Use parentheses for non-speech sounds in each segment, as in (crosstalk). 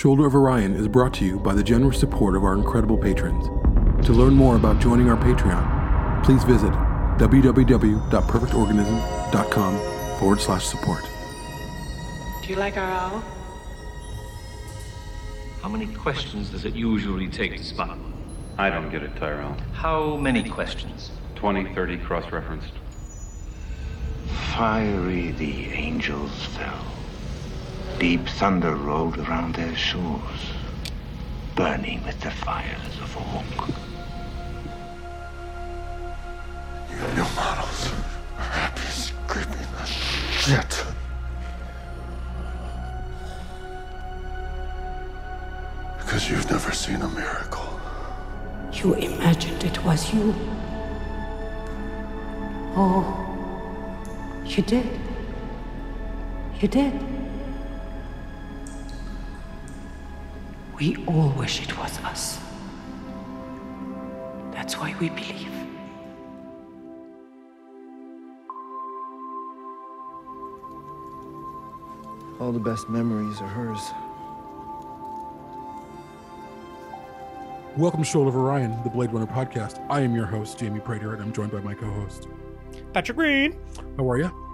Shoulder of Orion is brought to you by the generous support of our incredible patrons. To learn more about joining our Patreon, please visit www.perfectorganism.com forward slash support. Do you like our owl? How many questions does it usually take to spot one? I don't get it, Tyrell. How many questions? 20, 30 cross referenced. Fiery the angels fell. Deep thunder rolled around their shores, burning with the fires of Orc. You new models are happy scraping the shit. Because you've never seen a miracle. You imagined it was you. Oh, you did. You did. We all wish it was us. That's why we believe. All the best memories are hers. Welcome to Shoulder of Orion, the Blade Runner podcast. I am your host, Jamie Prater, and I'm joined by my co host. Patrick Green. How are you?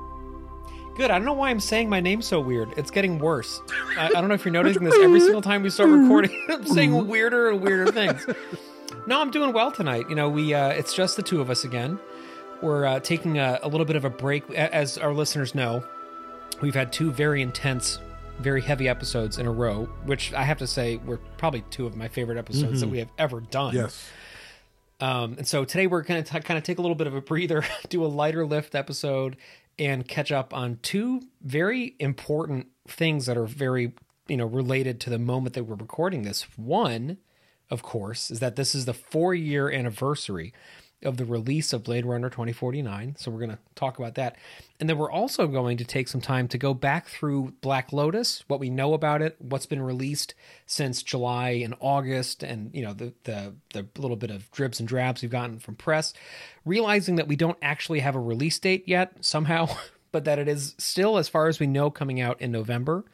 Good. I don't know why I'm saying my name so weird. It's getting worse. I, I don't know if you're noticing this. Every single time we start recording, (laughs) I'm saying weirder and weirder things. No, I'm doing well tonight. You know, we uh, it's just the two of us again. We're uh, taking a, a little bit of a break, as our listeners know. We've had two very intense, very heavy episodes in a row, which I have to say were probably two of my favorite episodes that we have ever done. Yes. Um, and so today we're going to kind of take a little bit of a breather, (laughs) do a lighter lift episode, and catch up on two very important things that are very, you know, related to the moment that we're recording this. One, of course, is that this is the four year anniversary of the release of Blade Runner 2049. So we're going to talk about that. And then we're also going to take some time to go back through Black Lotus, what we know about it, what's been released since July and August, and you know the the the little bit of dribs and drabs we've gotten from press, realizing that we don't actually have a release date yet somehow, (laughs) but that it is still, as far as we know, coming out in November.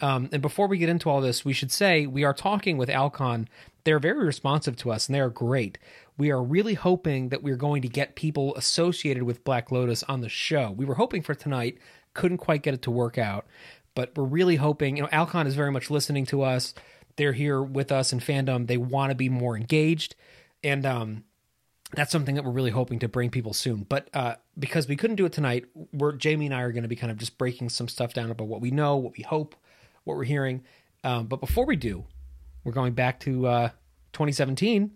Um, and before we get into all this, we should say we are talking with Alcon. They're very responsive to us and they are great. We are really hoping that we're going to get people associated with Black Lotus on the show. We were hoping for tonight, couldn't quite get it to work out, but we're really hoping. You know, Alcon is very much listening to us. They're here with us in fandom. They want to be more engaged, and um, that's something that we're really hoping to bring people soon. But uh, because we couldn't do it tonight, we're Jamie and I are going to be kind of just breaking some stuff down about what we know, what we hope, what we're hearing. Um, but before we do, we're going back to uh, 2017,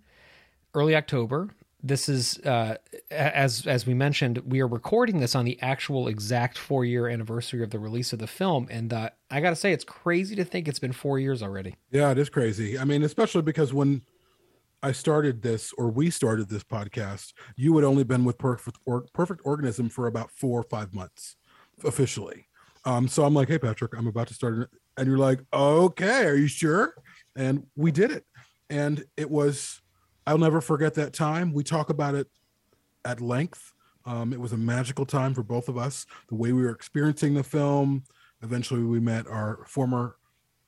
early October. This is uh, as as we mentioned, we are recording this on the actual exact four year anniversary of the release of the film, and uh, I got to say, it's crazy to think it's been four years already. Yeah, it is crazy. I mean, especially because when I started this or we started this podcast, you had only been with Perfect or, Perfect Organism for about four or five months officially. Um, so I'm like, hey Patrick, I'm about to start, and you're like, okay, are you sure? And we did it, and it was. I'll never forget that time. We talk about it at length. Um, it was a magical time for both of us. The way we were experiencing the film. Eventually, we met our former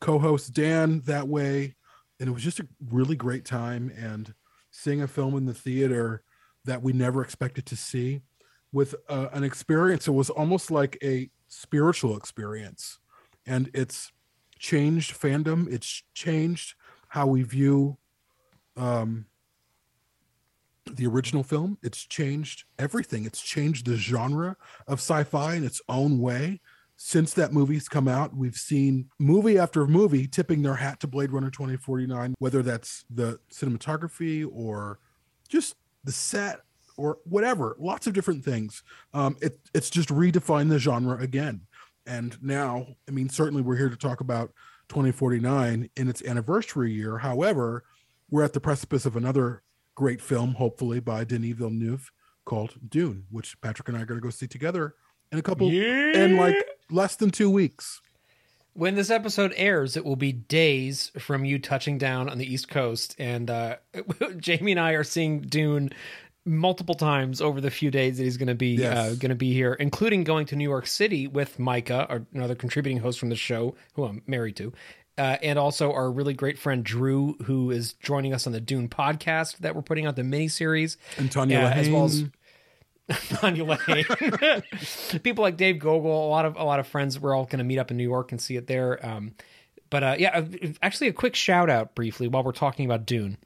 co-host Dan that way, and it was just a really great time. And seeing a film in the theater that we never expected to see, with uh, an experience, it was almost like a spiritual experience, and it's changed fandom. It's changed how we view um, the original film. It's changed everything. It's changed the genre of sci-fi in its own way. Since that movie's come out, we've seen movie after movie tipping their hat to Blade Runner 2049, whether that's the cinematography or just the set or whatever, lots of different things. Um, it, it's just redefined the genre again. And now, I mean, certainly we're here to talk about 2049 in its anniversary year. However, we're at the precipice of another great film, hopefully by Denis Villeneuve, called Dune, which Patrick and I are going to go see together in a couple in like less than two weeks. When this episode airs, it will be days from you touching down on the East Coast, and uh, (laughs) Jamie and I are seeing Dune multiple times over the few days that he's going to be Yes. uh, going to be here, including going to New York City with Micah, another contributing host from the show, who I'm married to, uh, and also our really great friend Drew, who is joining us on the Dune podcast that we're putting out the miniseries, And Tanya uh, as well as. (laughs) Tanya Lane. (laughs) People like Dave Gogol, a lot of a lot of friends. We're all going to meet up in New York and see it there. Um, but uh, yeah, uh, actually, a quick shout out briefly while we're talking about Dune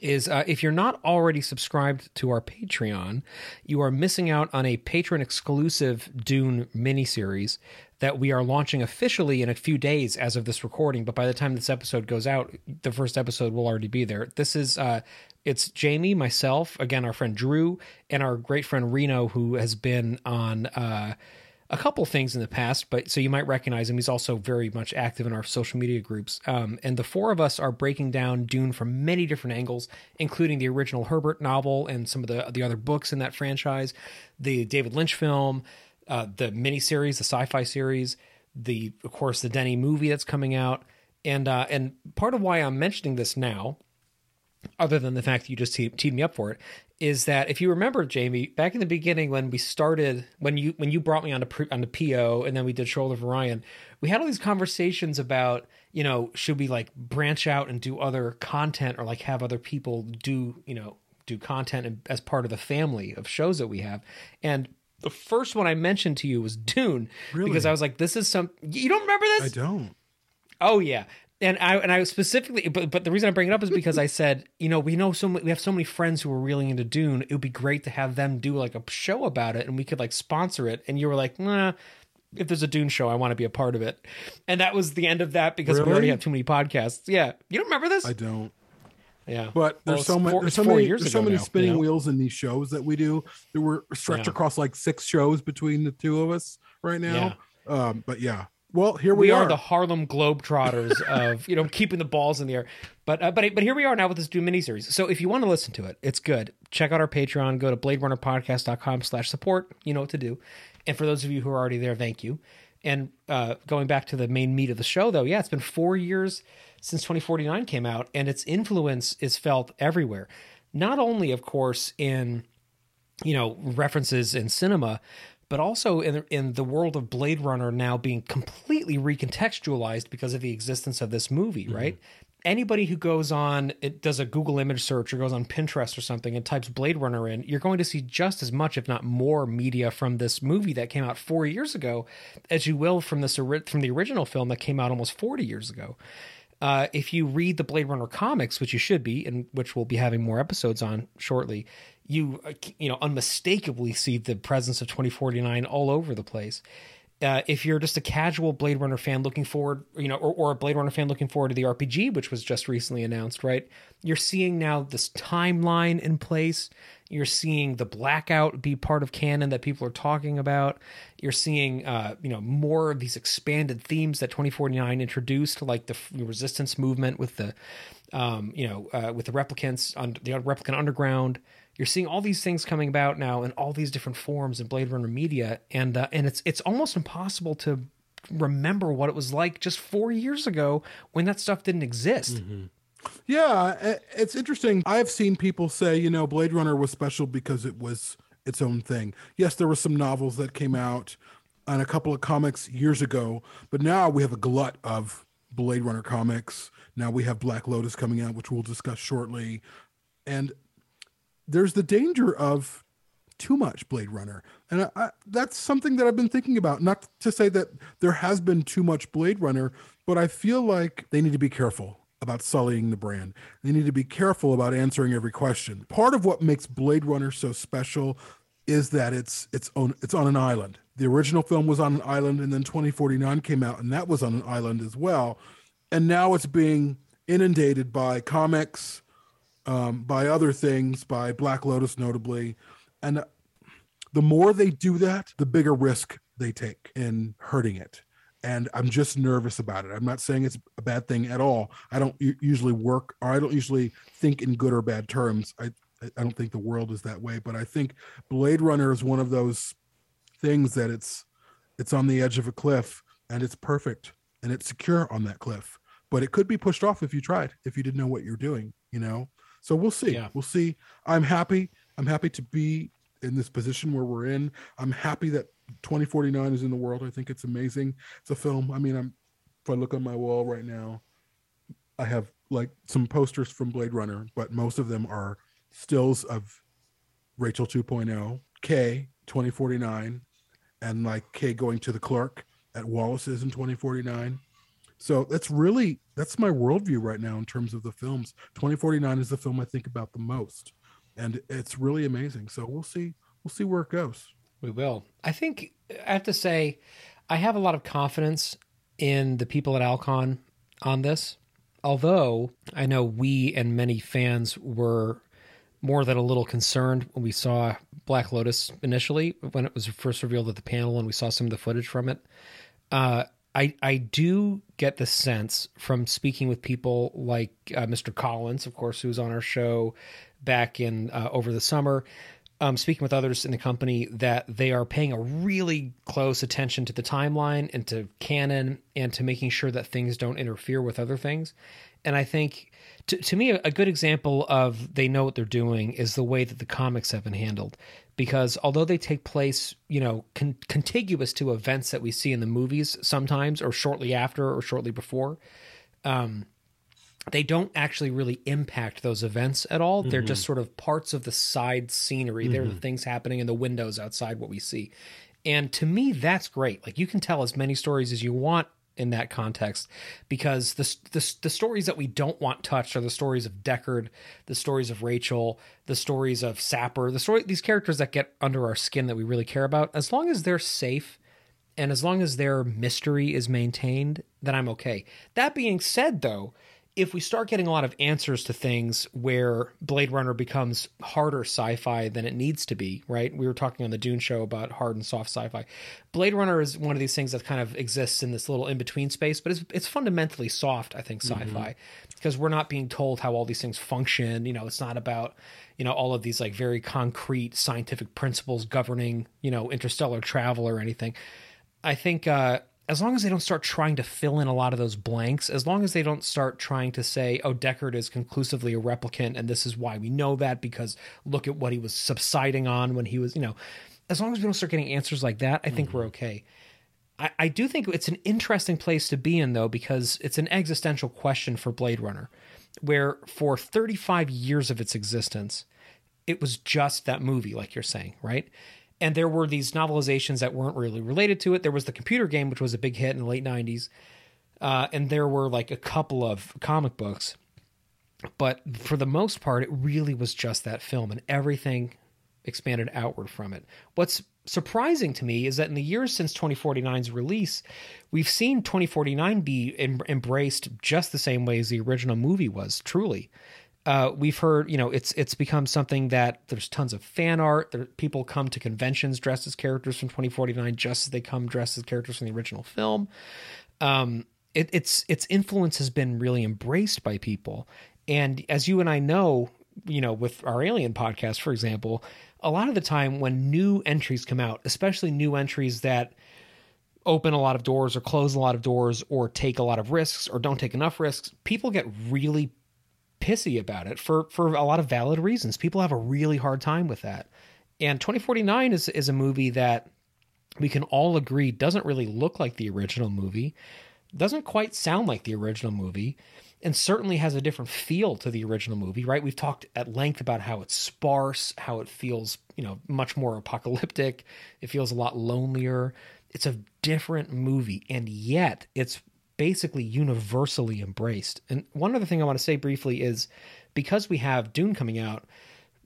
is uh, if you're not already subscribed to our Patreon, you are missing out on a patron exclusive Dune miniseries that we are launching officially in a few days as of this recording. But by the time this episode goes out, the first episode will already be there. This is uh, it's Jamie, myself, again our friend Drew, and our great friend Reno, who has been on. Uh, a couple things in the past, but so you might recognize him. He's also very much active in our social media groups. Um, and the four of us are breaking down Dune from many different angles, including the original Herbert novel and some of the the other books in that franchise, the David Lynch film, uh, the miniseries, the sci-fi series, the of course the Denis movie that's coming out, and uh, and part of why I'm mentioning this now other than the fact that you just te- teed me up for it, is that if you remember, Jamie, back in the beginning when we started, when you when you brought me on to on the PO, and then we did Shoulder of Orion, we had all these conversations about, you know, should we like branch out and do other content or like have other people do, you know, do content as part of the family of shows that we have, and the first one I mentioned to you was Dune because I was like, this is some you don't remember this? I don't. Oh yeah. And I and I specifically, but but the reason I bring it up is because I said, you know, we know so many, we have so many friends who are really into Dune. It would be great to have them do like a show about it, and we could like sponsor it. And you were like, nah, if there's a Dune show, I want to be a part of it. And that was the end of that because we already have too many podcasts. Yeah, you don't remember this? I don't. Yeah, But there's it's so many, there's so many, there's so many now, you spinning know? wheels in these shows that we do. That we're stretched Yeah. across like six shows between the two of us right now. Um, but yeah, well, here we, are. we, are. the Harlem Globetrotters (laughs) of you know keeping the balls in the air. But uh, but but here we are now with this Dune miniseries. So if you want to listen to it, it's good. Check out our Patreon. Go to BladeRunnerPodcast.com slash support. You know what to do. And for those of you who are already there, thank you. And uh, going back to the main meat of the show, though, yeah, it's been four years since 2049 came out, and its influence is felt everywhere. Not only, of course, in you know references in cinema but also in in the world of Blade Runner now being completely recontextualized because of the existence of this movie, right? Anybody who goes on it does a Google image search or goes on Pinterest or something and types Blade Runner in, you're going to see just as much if not more media from this movie that came out 4 years ago as you will from this from the original film that came out almost 40 years ago. Uh, if you read the Blade Runner comics, which you should be, and which we'll be having more episodes on shortly, you uh, you know unmistakably see the presence of 2049 all over the place. Uh, if you're just a casual Blade Runner fan looking forward, you know, or, or a Blade Runner fan looking forward to the RPG, which was just recently announced, right? You're seeing now this timeline in place. You're seeing the blackout be part of canon that people are talking about. You're seeing, uh, you know, more of these expanded themes that 2049 introduced, like the resistance movement with the, um, you know, uh, with the replicants on the replicant underground. You're seeing all these things coming about now in all these different forms in Blade Runner media, and uh, and it's it's almost impossible to remember what it was like just four years ago when that stuff didn't exist. Yeah, it's interesting. I've seen people say, you know, Blade Runner was special because it was its own thing. Yes, there were some novels that came out and a couple of comics years ago, but now we have a glut of Blade Runner comics. Now we have Black Lotus coming out, which we'll discuss shortly. And there's the danger of too much Blade Runner. And I, I, that's something that I've been thinking about. Not to say that there has been too much Blade Runner, but I feel like they need to be careful about sullying the brand. They need to be careful about answering every question. Part of what makes Blade Runner so special is that it's it's on it's on an island. The original film was on an island and then 2049 came out and that was on an island as well. And now it's being inundated by comics, um, by other things, by Black Lotus notably. And uh, the more they do that, the bigger risk they take in hurting it. And I'm just nervous about it. I'm not saying it's a bad thing at all. I don't usually work, or I don't usually think in good or bad terms. I I don't think the world is that way, but I think Blade Runner is one of those things that it's it's on the edge of a cliff and it's perfect and it's secure on that cliff. But it could be pushed off if you tried, if you didn't know what you're doing, you know. So we'll see. Yeah. We'll see. I'm happy. I'm happy to be in this position where we're in. I'm happy that 2049 is in the world. I think it's amazing. It's a film. I mean, I'm if I look on my wall right now, I have like some posters from Blade Runner, but most of them are stills of Rachel 2.0, K 2049, and like K going to the clerk at Wallace's in 2049. So that's really that's my worldview right now in terms of the films. 2049 is the film I think about the most, and it's really amazing. So we'll see we'll see where it goes. We will. I think I have to say, I have a lot of confidence in the people at Alcon on this. Although I know we and many fans were more than a little concerned when we saw Black Lotus initially, when it was first revealed at the panel and we saw some of the footage from it. Uh, I I do get the sense from speaking with people like uh, Mr. Collins, of course, who was on our show back in uh, over the summer, um, speaking with others in the company that they are paying a really close attention to the timeline and to canon and to making sure that things don't interfere with other things. And I think, to, to me, a good example of they know what they're doing is the way that the comics have been handled. Because although they take place, you know, con- contiguous to events that we see in the movies sometimes, or shortly after, or shortly before, um, they don't actually really impact those events at all. They're just sort of parts of the side scenery. They're the things happening in the windows outside what we see. And to me, that's great. Like you can tell as many stories as you want in that context because the, the, the stories that we don't want touched are the stories of Deckard, the stories of Rachel, the stories of Sapper, the story, these characters that get under our skin that we really care about. As long as they're safe and as long as their mystery is maintained, then I'm okay. That being said, though, if we start getting a lot of answers to things where Blade Runner becomes harder sci-fi than it needs to be, right? We were talking on the Dune show about hard and soft sci-fi. Blade Runner is one of these things that kind of exists in this little in-between space, but it's it's fundamentally soft, I think, sci-fi, because we're not being told how all these things function. You know, it's not about you know all of these like very concrete scientific principles governing you know interstellar travel or anything. I think uh, as long as they don't start trying to fill in a lot of those blanks, as long as they don't start trying to say, oh, Deckard is conclusively a replicant and this is why we know that because look at what he was subsiding on when he was, you know, as long as we don't start getting answers like that, I think we're mm-hmm. okay. I, I do think it's an interesting place to be in, though, because it's an existential question for Blade Runner, where for 35 years of its existence, it was just that movie, like you're saying, right? And there were these novelizations that weren't really related to it. There was the computer game, which was a big hit in the late 90s. Uh, and there were like a couple of comic books. But for the most part, it really was just that film and everything expanded outward from it. What's surprising to me is that in the years since 2049's release, we've seen 2049 be em- embraced just the same way as the original movie was, truly uh, we've heard, you know, it's it's become something that there's tons of fan art. There, people come to conventions dressed as characters from 2049, just as they come dressed as characters from the original film. Um, it, it's its influence has been really embraced by people, and as you and I know, you know, with our Alien podcast, for example, a lot of the time when new entries come out, especially new entries that open a lot of doors or close a lot of doors or take a lot of risks or don't take enough risks, people get really pissy about it for for a lot of valid reasons. People have a really hard time with that. And 2049 is is a movie that we can all agree doesn't really look like the original movie, doesn't quite sound like the original movie, and certainly has a different feel to the original movie, right? We've talked at length about how it's sparse, how it feels, you know, much more apocalyptic. It feels a lot lonelier. It's a different movie, and yet it's basically universally embraced. And one other thing I want to say briefly is because we have Dune coming out,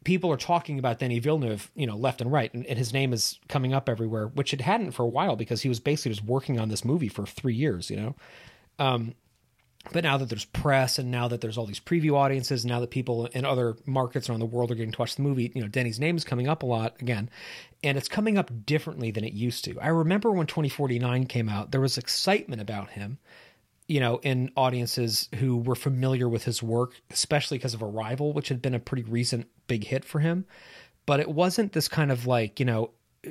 people are talking about Denis Villeneuve, you know, left and right, and, and his name is coming up everywhere, which it hadn't for a while because he was basically just working on this movie for three years, you know. Um, but now that there's press and now that there's all these preview audiences, now that people in other markets around the world are getting to watch the movie, you know, Denis's name is coming up a lot again, and it's coming up differently than it used to. I remember when 2049 came out, there was excitement about him, you know, in audiences who were familiar with his work, especially because of Arrival, which had been a pretty recent big hit for him. But it wasn't this kind of like, you know, uh,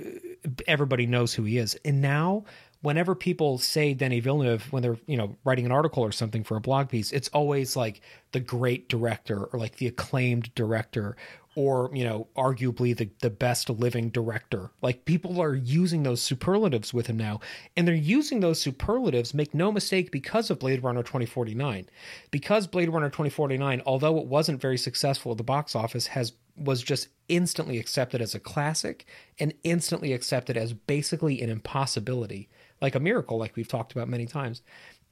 everybody knows who he is. And now, whenever people say Denis Villeneuve, when they're, you know, writing an article or something for a blog piece, it's always like the great director or like the acclaimed director or you know arguably the, the best living director. Like people are using those superlatives with him now and they're using those superlatives make no mistake because of blade runner 2049 because blade runner 2049 although it wasn't very successful at the box office has was just instantly accepted as a classic and instantly accepted as basically an impossibility like a miracle like we've talked about many times.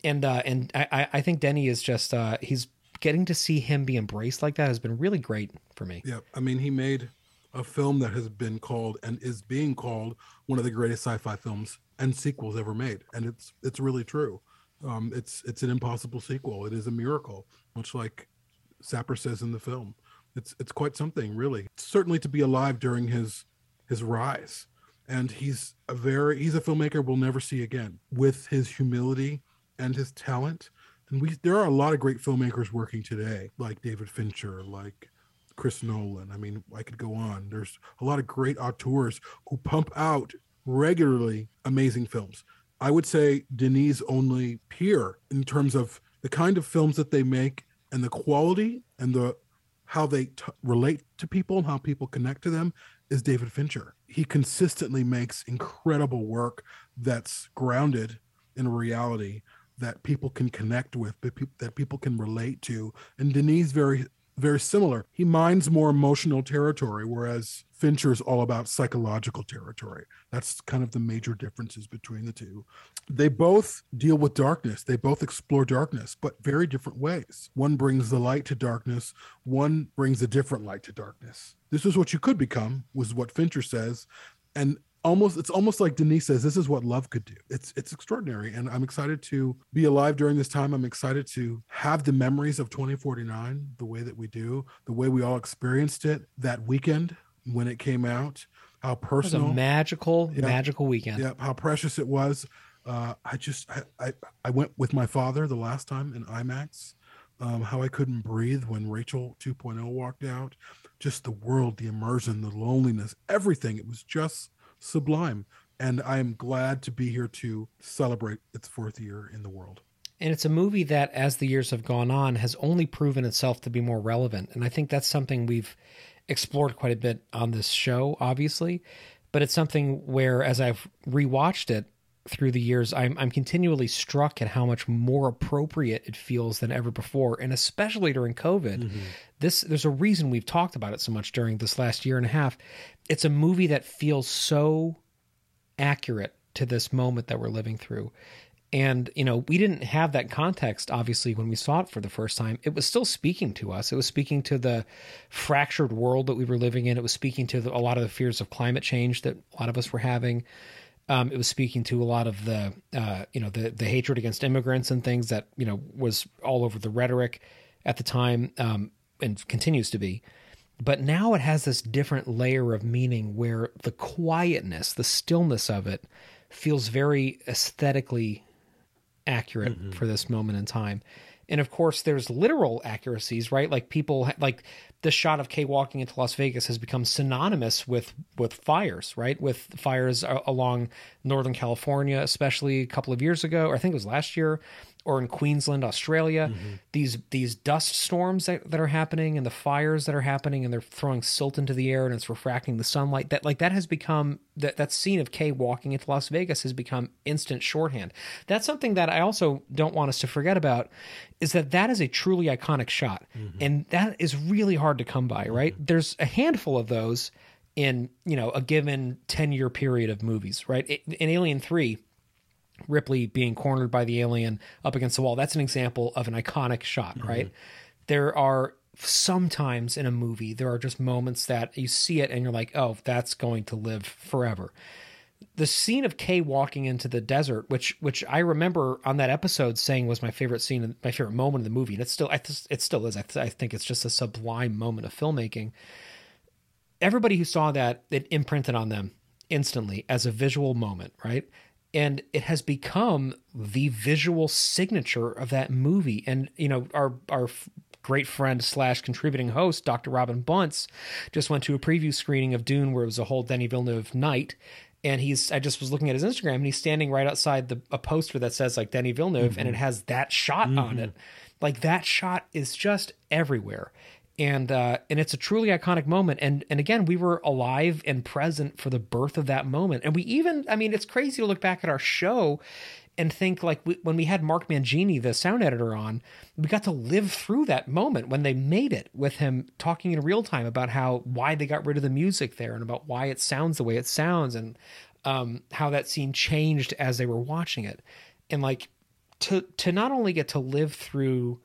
And uh and i i think denis is just uh he's getting to see him be embraced like that has been really great for me. Yeah, I mean, he made a film that has been called and is being called one of the greatest sci-fi films and sequels ever made, and it's it's really true. Um, it's it's an impossible sequel. It is a miracle, much like Sapper says in the film. It's it's quite something, really. Certainly to be alive during his his rise, and he's a very he's a filmmaker we'll never see again. With his humility and his talent, and we there are a lot of great filmmakers working today, like David Fincher, like Chris Nolan. I mean, I could go on. There's a lot of great auteurs who pump out regularly amazing films. I would say Denis only peer in terms of the kind of films that they make and the quality and the how they t- relate to people and how people connect to them is David Fincher. He consistently makes incredible work that's grounded in reality that people can connect with, that people can relate to. And Denis very very similar. He mines more emotional territory, whereas Fincher is all about psychological territory. That's kind of the major differences between the two. They both deal with darkness. They both explore darkness, but very different ways. One brings the light to darkness. One brings a different light to darkness. This is what you could become, was what Fincher says. And almost it's almost like denis says this is what love could do. It's it's extraordinary and I'm excited to be alive during this time. I'm excited to have the memories of 2049 the way that we do, the way we all experienced it that weekend when it came out. How personal. It was a magical yeah, magical weekend. Yeah, how precious it was. Uh, I just I, I I went with my father the last time in IMAX. Um, how I couldn't breathe when Rachel 2.0 walked out. Just the world, the immersion, the loneliness, everything. It was just sublime. And I am glad to be here to celebrate its fourth year in the world. And it's a movie that, as the years have gone on, has only proven itself to be more relevant. And I think that's something we've explored quite a bit on this show, obviously. But it's something where, as I've rewatched it through the years, I'm, I'm continually struck at how much more appropriate it feels than ever before. And especially during COVID, mm-hmm. this there's a reason we've talked about it so much during this last year and a half it's a movie that feels so accurate to this moment that we're living through. And, you know, we didn't have that context, obviously, when we saw it for the first time. It was still speaking to us. It was speaking to the fractured world that we were living in. It was speaking to the, a lot of the fears of climate change that a lot of us were having. Um, it was speaking to a lot of the, uh, you know, the, the hatred against immigrants and things that, you know, was all over the rhetoric at the time um, and continues to be. But now it has this different layer of meaning where the quietness, the stillness of it feels very aesthetically accurate mm-hmm. for this moment in time. And of course, there's literal accuracies, right? Like people, like the shot of Kay walking into Las Vegas has become synonymous with with fires, right? With fires uh, along Northern California, especially a couple of years ago, or I think it was last year or in Queensland, Australia, mm-hmm. these these dust storms that, that are happening and the fires that are happening and they're throwing silt into the air and it's refracting the sunlight. That like that has become that that scene of Kay walking into Las Vegas has become instant shorthand. That's something that I also don't want us to forget about is that that is a truly iconic shot. Mm-hmm. And that is really hard to come by, right? Mm-hmm. There's a handful of those in, you know, a given 10-year period of movies, right? In Alien 3, Ripley being cornered by the alien up against the wall. That's an example of an iconic shot, mm-hmm. right? There are sometimes in a movie, there are just moments that you see it and you're like, oh, that's going to live forever. The scene of Kay walking into the desert, which which I remember on that episode saying was my favorite scene, my favorite moment of the movie, and it's still it still is. I, th- I think it's just a sublime moment of filmmaking. Everybody who saw that, it imprinted on them instantly as a visual moment, right? And it has become the visual signature of that movie and you know our our great friend slash contributing host dr robin bunce just went to a preview screening of dune where it was a whole denis villeneuve night and he's i just was looking at his instagram and he's standing right outside the a poster that says like denis villeneuve mm-hmm. and it mm-hmm. has that shot mm-hmm. on it like that shot is just everywhere and uh, and it's a truly iconic moment. And and again, we were alive and present for the birth of that moment. And we even, I mean, it's crazy to look back at our show and think like we, when we had Mark Mangini, the sound editor, on, we got to live through that moment when they made it with him talking in real time about how why they got rid of the music there and about why it sounds the way it sounds and um, how that scene changed as they were watching it, and like to to not only get to live through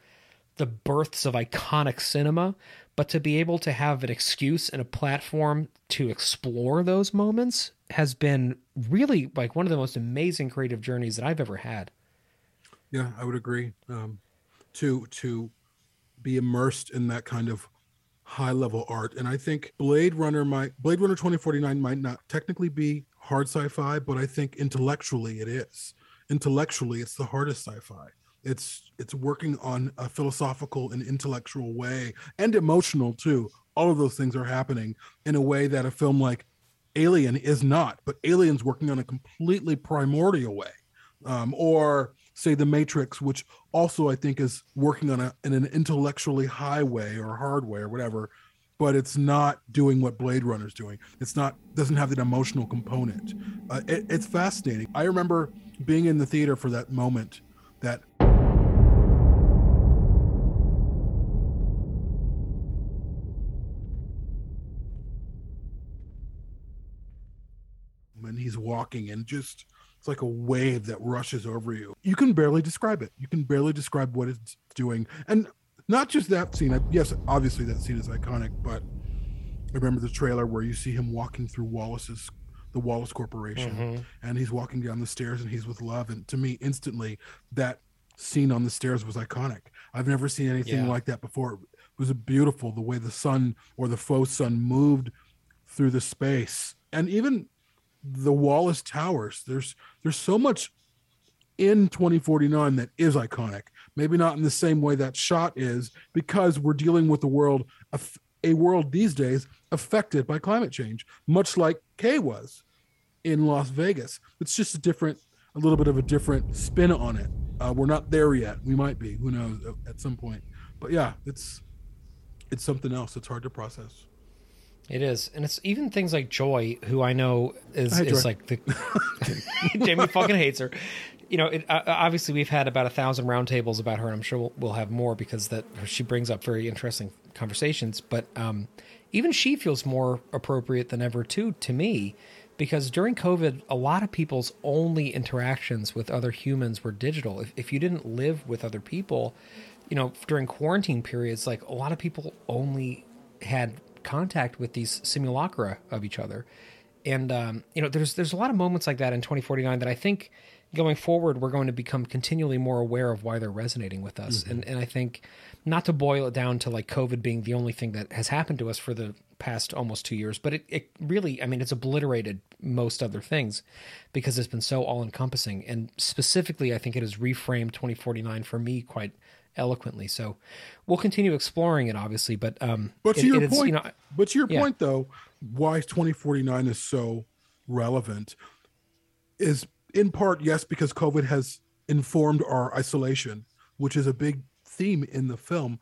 the births of iconic cinema, but to be able to have an excuse and a platform to explore those moments has been really like one of the most amazing creative journeys that I've ever had. Yeah, I would agree. Um, to to be immersed in that kind of high level art, and I think Blade Runner might Blade Runner twenty forty nine might not technically be hard sci-fi, but I think intellectually it is. Intellectually, it's the hardest sci-fi. It's it's working on a philosophical and intellectual way, and emotional too. All of those things are happening in a way that a film like Alien is not, but Alien's working on a completely primordial way. Um, or say The Matrix, which also I think is working on a in an intellectually high way or hard way or whatever, but it's not doing what Blade Runner's doing. It's not doesn't have that emotional component. Uh, it, it's fascinating. I remember being in the theater for that moment that when he's walking and just it's like a wave that rushes over you. You can barely describe it. You can barely describe what it's doing. And not just that scene. Yes, obviously that scene is iconic, but I remember the trailer where you see him walking through Wallace's the Wallace Corporation Mhm. and he's walking down the stairs and he's with love and to me instantly that scene on the stairs was iconic. I've never seen anything Yeah. like that before. It was beautiful the way the sun or the faux sun moved through the space. And even the Wallace Towers. There's there's so much in 2049 that is iconic. Maybe not in the same way that shot is, because we're dealing with a world a world these days affected by climate change, much like K was in Las Vegas. It's just a different, a little bit of a different spin on it. Uh, we're not there yet. We might be. Who knows? At some point. But yeah, it's it's something else. It's hard to process. It is, and it's even things like Joy, who I know is Hi, is like the (laughs) Jamie fucking hates her. You know, it, uh, obviously we've had about a thousand roundtables about her, and I'm sure we'll, we'll have more because that she brings up very interesting conversations. But um, even she feels more appropriate than ever too to me, because during COVID, a lot of people's only interactions with other humans were digital. If if you didn't live with other people, you know, during quarantine periods, like a lot of people only had contact with these simulacra of each other. And um, you know, there's there's a lot of moments like that in 2049 that I think going forward we're going to become continually more aware of why they're resonating with us. And and I think not to boil it down to like COVID being the only thing that has happened to us for the past almost two years, but it, it really, I mean, it's obliterated most other things because it's been so all encompassing. And specifically, I think it has reframed 2049 for me quite eloquently. So we'll continue exploring it, obviously. But um, But to it- your it point, you know, but to your yeah. point though, why 2049 is so relevant is in part yes because COVID has informed our isolation, which is a big theme in the film,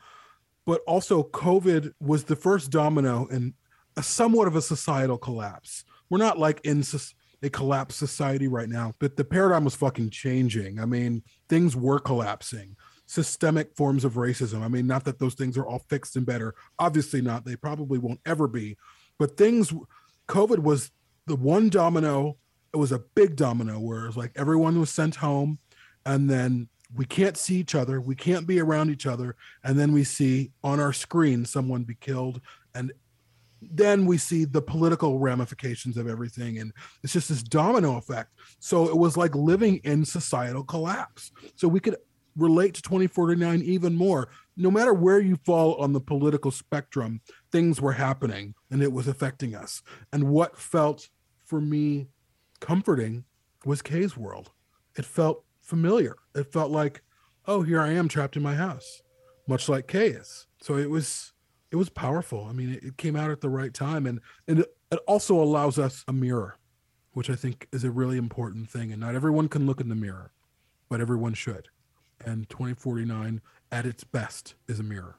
but also COVID was the first domino in a somewhat of a societal collapse. We're not like in a collapsed society right now, but the paradigm was fucking changing. I mean, things were collapsing. Systemic forms of racism. I mean, not that those things are all fixed and better. Obviously not. They probably won't ever be. But things, COVID was the one domino. It was a big domino where it was like everyone was sent home, and then we can't see each other. We can't be around each other. And then we see on our screen someone be killed. And then we see the political ramifications of everything and it's just this domino effect so it was like living in societal collapse so we could relate to 2049 even more no matter where you fall on the political spectrum things were happening and it was affecting us and what felt for me comforting was kay's world it felt familiar it felt like oh here i am trapped in my house much like kay is so it was it was powerful. I mean, it, it came out at the right time, and and it, it also allows us a mirror, which I think is a really important thing. And not everyone can look in the mirror, but everyone should. And 2049, at its best, is a mirror.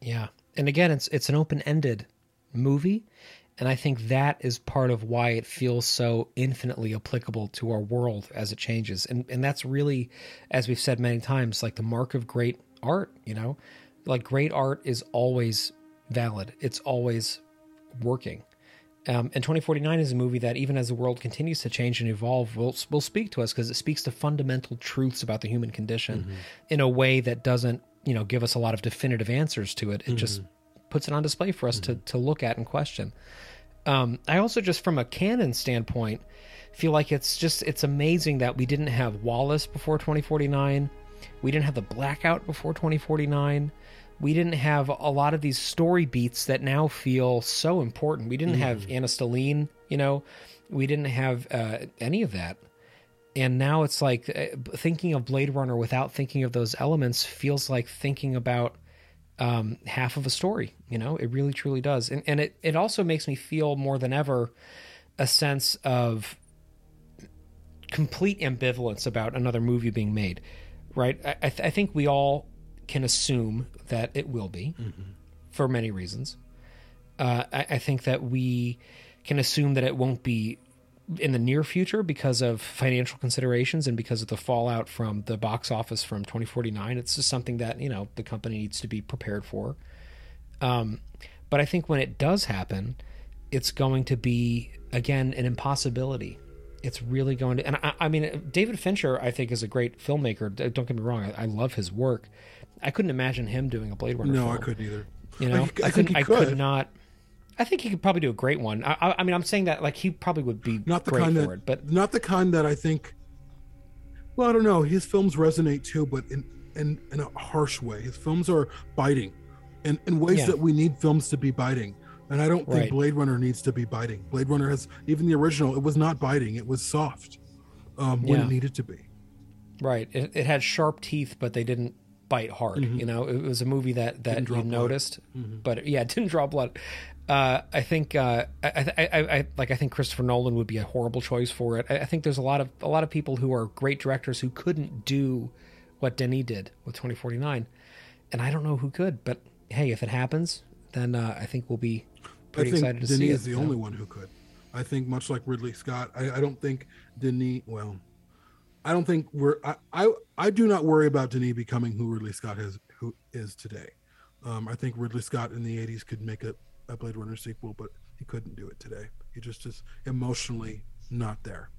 Yeah. And again, it's it's an open-ended movie, and I think that is part of why it feels so infinitely applicable to our world as it changes. And and that's really as we've said many times like the mark of great art, you know? Like great art is always valid. It's always working. Um, and 2049 is a movie that, even as the world continues to change and evolve, will will speak to us because it speaks to fundamental truths about the human condition in a way that doesn't, you know, give us a lot of definitive answers to it. It just puts it on display for us to to look at and question. Um, I also just, from a canon standpoint, feel like it's just it's amazing that we didn't have Wallace before 2049. We didn't have the blackout before 2049 we didn't have a lot of these story beats that now feel so important. We didn't have Anna Stelline, you know, we didn't have uh, any of that. And now it's like uh, thinking of Blade Runner without thinking of those elements feels like thinking about um, half of a story. You know, it really truly does. And, and it, it also makes me feel more than ever a sense of complete ambivalence about another movie being made. Right? I, I, th- I think we all can assume that it will be for many reasons. Uh, I, I think that we can assume that it won't be in the near future because of financial considerations and because of the fallout from the box office from 2049. It's just something that you know the company needs to be prepared for. Um, but I think when it does happen, it's going to be again an impossibility. It's really going to, and I, I mean, David Fincher, I think, is a great filmmaker. Don't get me wrong; I, I love his work. I couldn't imagine him doing a Blade Runner. No, film. I couldn't either. You know, I, I, think couldn't. he I could. not. I think he could probably do a great one. I, I, I mean, I'm saying that like he probably would be Not the great kind for that, it, but not the kind that I think. Well, I don't know. His films resonate too, but in in, in a harsh way. His films are biting, in in ways Yeah. that we need films to be biting. And I don't think Blade Runner needs to be biting. Blade Runner has even the original. It was not biting. It was soft um, when Yeah. it needed to be. right, it, it had sharp teeth, but they didn't bite hard. You know, it was a movie that that Mm-hmm. You noticed, but yeah, it (laughs) didn't draw blood. Uh, I think uh, I, I, I, I like. I think Christopher Nolan would be a horrible choice for it. I, I think there's a lot of a lot of people who are great directors who couldn't do what Denis did with 2049, and I don't know who could. But hey, if it happens, then uh, I think we'll be pretty I think excited to Denis see it. is the know? only one who could. I think much like Ridley Scott, I, I don't think Denis. Well, I don't think we're. I, I I do not worry about Denis becoming who Ridley Scott has who is today. Um, I think Ridley Scott in the '80s could make a, a Blade Runner sequel, but he couldn't do it today. He just is emotionally not there.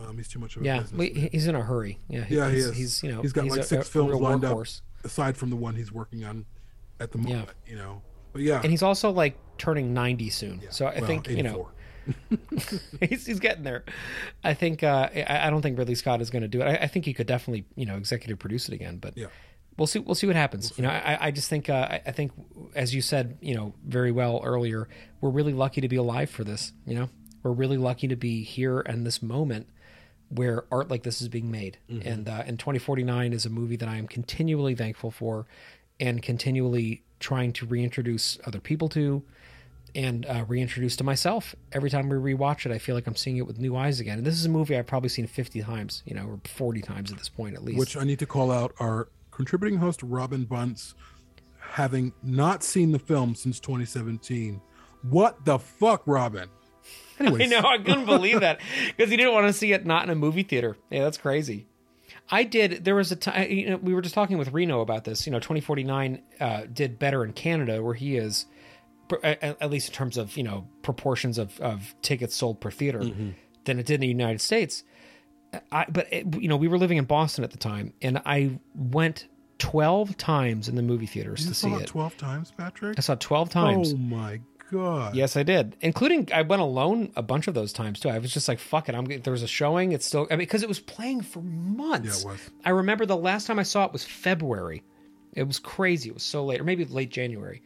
Um, he's too much of a Yeah, we- he's in a hurry. Yeah, he- yeah, he he's, is. he's you know he's got like a- six a films real lined up, aside from the one he's working on at the Yeah. moment. You know, but yeah, and he's also like turning 90 soon. so I well, think you know (laughs) he's, he's getting there. I think uh, I, I don't think Ridley Scott is going to do it. I, I think he could definitely you know executive produce it again, but Yeah. we'll see. We'll see what happens. You know, I, I just think uh, I, think as you said, you know, very well earlier, we're really lucky to be alive for this. You know, we're really lucky to be here and this moment where art like this is being made. And uh, and 2049 is a movie that I am continually thankful for, and continually trying to reintroduce other people to and uh, reintroduce to myself every time we rewatch it. I feel like I'm seeing it with new eyes again. And this is a movie I've probably seen 50 times, you know, or 40 times at this point at least. which I need to call out our contributing host Robin Bunce, having not seen the film since 2017. What the fuck, Robin? (laughs) Anyways, I know I couldn't believe that because he didn't want to see it not in a movie theater. Yeah, that's crazy. I did. There was a time you know, we were just talking with Reno about this. You know, 2049 uh, did better in Canada, where he is, at, least in terms of you know proportions of, of tickets sold per theater, than it did in the United States. I, but it, you know, we were living in Boston at the time, and I went 12 times in the movie theaters you to see it it. 12 times, Patrick. I saw 12 times. Oh my god! Yes, I did. Including I went alone a bunch of those times too. I was just like, "Fuck it." I'm. There was a showing. It's still. I mean, because it was playing for months. Yeah, it was. I remember the last time I saw it was February. It was crazy. It was so late, or maybe late January.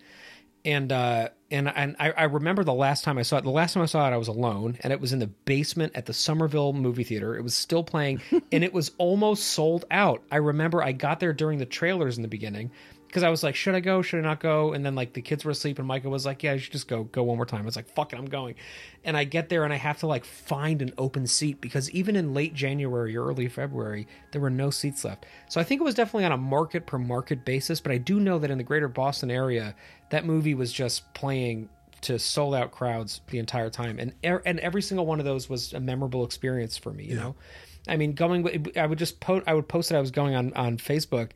And uh, and and I, I remember the last time I saw it. The last time I saw it, I was alone, and it was in the basement at the Somerville movie theater. It was still playing, (laughs) and it was almost sold out. I remember I got there during the trailers in the beginning because I was like, should I go? Should I not go? And then like the kids were asleep, and Micah was like, yeah, you should just go, go one more time. I was like, fuck it, I'm going. And I get there, and I have to like find an open seat because even in late January or early February, there were no seats left. So I think it was definitely on a market per market basis. But I do know that in the greater Boston area, that movie was just playing to sold out crowds the entire time, and er- and every single one of those was a memorable experience for me. You know. I mean, going. I would just post. I would post that I was going on on Facebook,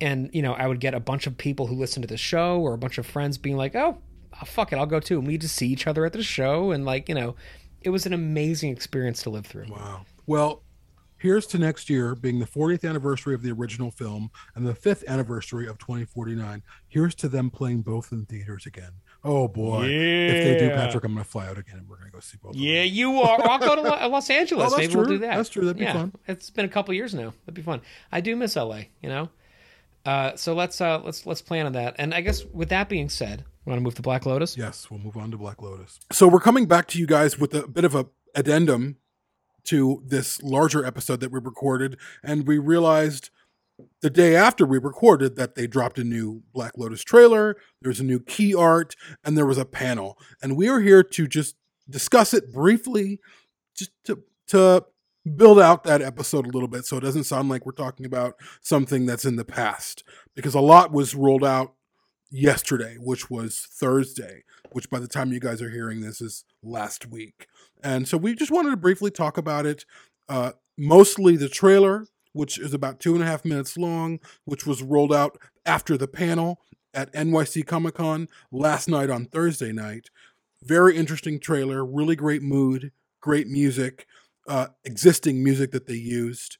and you know, I would get a bunch of people who listen to the show or a bunch of friends being like, "Oh, oh, fuck it, I'll go too." And we just see each other at the show, and like you know, it was an amazing experience to live through. Wow. Well, here's to next year being the 40th anniversary of the original film and the fifth anniversary of 2049. Here's to them playing both in theaters again. Oh boy! Yeah. If they do, Patrick, I'm going to fly out again, and we're going to go see both. of them. Yeah, you are. I'll go to uh, Los (laughs) oh, Angeles. Oh, that's Maybe we'll do that. That's true. That'd be yeah. fun. It's been a couple years now. That'd be fun. I do miss LA. You know. Uh, so let's uh, let's let's plan on that. And I guess with that being said, we want to move to Black Lotus. Yes, we'll move on to Black Lotus. So we're coming back to you guys with a bit of a addendum to this larger episode that we recorded, and we realized the day after we recorded that they dropped a new Black Lotus trailer. There's a new key art, and there was a panel, and we are here to just discuss it briefly, just to to build out that episode a little bit, so it doesn't sound like we're talking about something that's in the past, because a lot was rolled out yesterday, which was Thursday, which by the time you guys are hearing this is last week. And so we just wanted to briefly talk about it. Uh, mostly the trailer, which is about two and a half minutes long, which was rolled out after the panel at NYC Comic Con last night on Thursday night. Very interesting trailer, really great mood, great music, uh, existing music that they used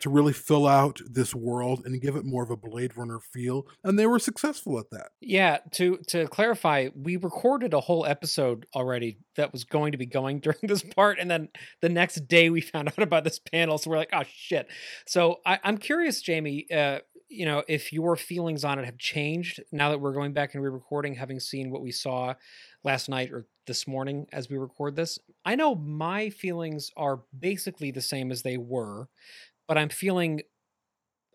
to really fill out this world and give it more of a Blade Runner feel. And they were successful at that. Yeah, to to clarify, we recorded a whole episode already that was going to be going (laughs) during this part, and then the next day we found out about this panel, so we're like, oh shit. So I, I'm curious, Jamie, uh, you know, if your feelings on it have changed now that we're going back and re-recording, having seen what we saw last night or this morning as we record this. I know my feelings are basically the same as they were, but I'm feeling